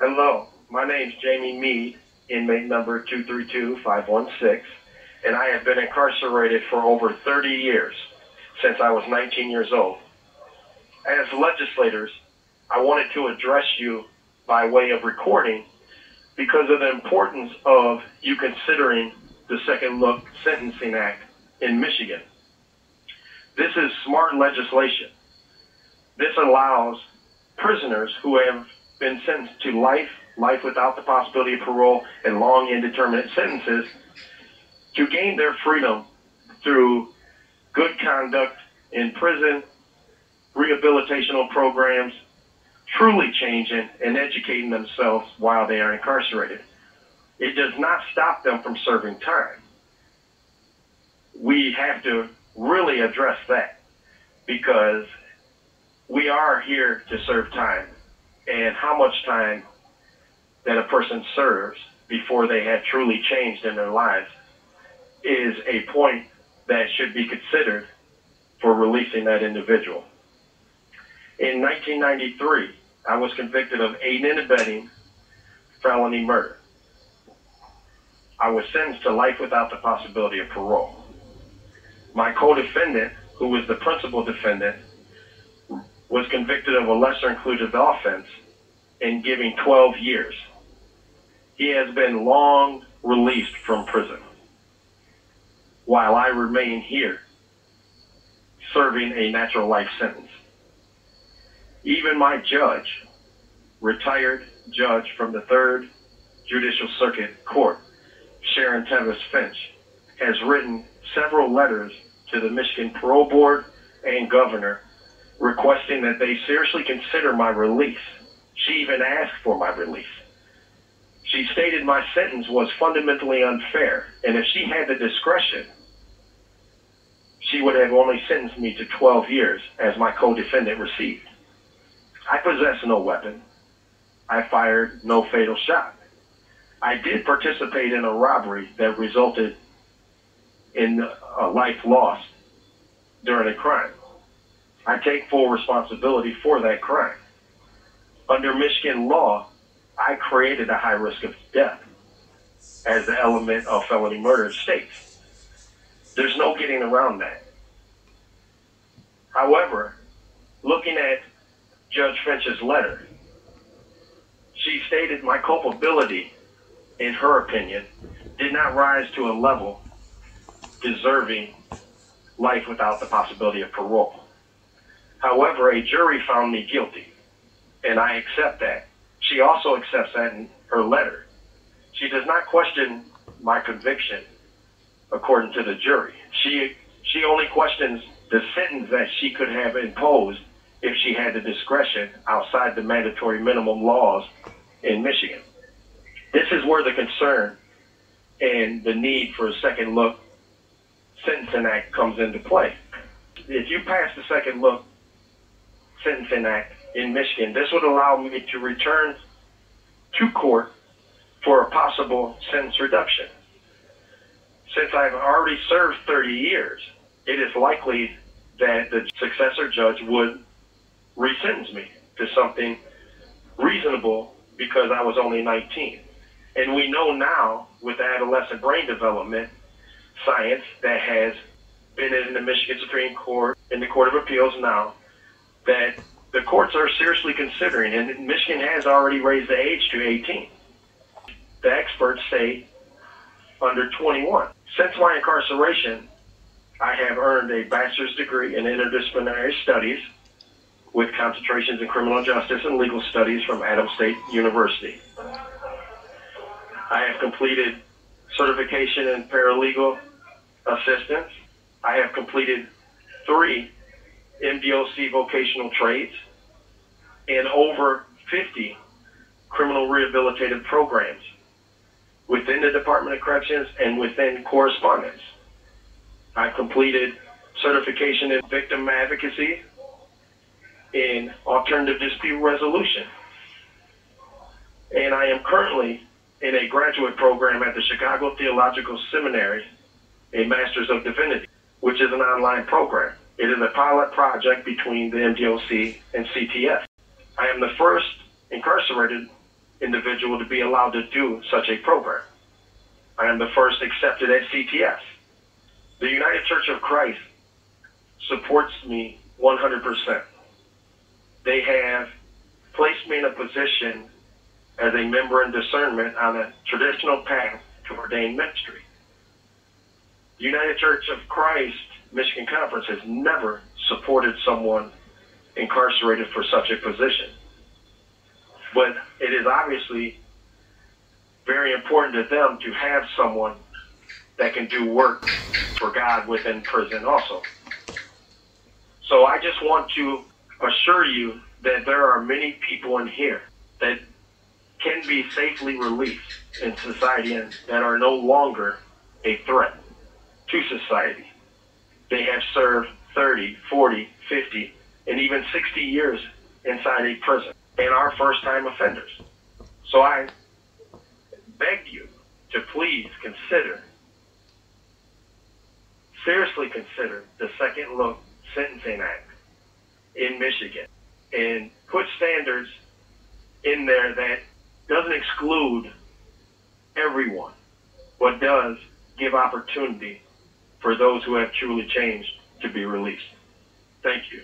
Hello, my name's Jamie Meade, inmate number 232516, and I have been incarcerated for over 30 years, since I was 19 years old. As legislators, I wanted to address you by way of recording because of the importance of you considering the Second Look Sentencing Act in Michigan. This is smart legislation. This allows prisoners who have been sentenced to life, life without the possibility of parole, and long indeterminate sentences to gain their freedom through good conduct in prison, rehabilitational programs, truly changing and educating themselves while they are incarcerated. It does not stop them from serving time. We have to really address that because we are here to serve time. And how much time that a person serves before they have truly changed in their lives is a point that should be considered for releasing that individual. In 1993, I was convicted of aiding and abetting felony murder. I was sentenced to life without the possibility of parole. My co-defendant, who was the principal defendant, was convicted of a lesser included offense and giving 12 years. He has been long released from prison while I remain here serving a natural life sentence. Even my judge, retired judge from the Third Judicial Circuit Court, Sharon Tevis Finch, has written several letters to the Michigan Parole Board and Governor requesting that they seriously consider my release. She even asked for my release. She stated my sentence was fundamentally unfair, and if she had the discretion, she would have only sentenced me to 12 years as my co-defendant received. I possess no weapon. I fired no fatal shot. I did participate in a robbery that resulted in a life lost during a crime. I take full responsibility for that crime. Under Michigan law, I created a high risk of death as the element of felony murder states. There's no getting around that. However, looking at Judge Finch's letter, she stated my culpability, in her opinion, did not rise to a level deserving life without the possibility of parole. However, a jury found me guilty, and I accept that. She also accepts that in her letter. She does not question my conviction according to the jury. She she only questions the sentence that she could have imposed if she had the discretion outside the mandatory minimum laws in Michigan. This is where the concern and the need for a second look sentencing act comes into play. If you pass the second look sentencing act in Michigan, this would allow me to return to court for a possible sentence reduction. Since I've already served 30 years, it is likely that the successor judge would resentence me to something reasonable because I was only 19. And we know now with adolescent brain development science that has been in the Michigan Supreme Court, in the Court of Appeals now, that the courts are seriously considering, and Michigan has already raised the age to 18. The experts say under 21. Since my incarceration, I have earned a bachelor's degree in interdisciplinary studies with concentrations in criminal justice and legal studies from Adams State University. I have completed certification in paralegal assistance. I have completed three MDOC vocational trades and over 50 criminal rehabilitative programs within the Department of Corrections and within correspondence. I completed certification in victim advocacy in alternative dispute resolution. And I am currently in a graduate program at the Chicago Theological Seminary, a Master's of Divinity, which is an online program. It is a pilot project between the MDOC and CTS. I am the first incarcerated individual to be allowed to do such a program. I am the first accepted at CTS. The United Church of Christ supports me 100%. They have placed me in a position as a member in discernment on a traditional path to ordained ministry. The United Church of Christ Michigan Conference has never supported someone incarcerated for such a position. But it is obviously very important to them to have someone that can do work for God within prison also. So I just want to assure you that there are many people in here that can be safely released in society and that are no longer a threat to society. They have served 30, 40, 50, and even 60 years inside a prison and are first time offenders. So I beg you to please consider, seriously consider the Second Look Sentencing Act in Michigan and put standards in there that doesn't exclude everyone, but does give opportunity for those who have truly changed to be released. Thank you.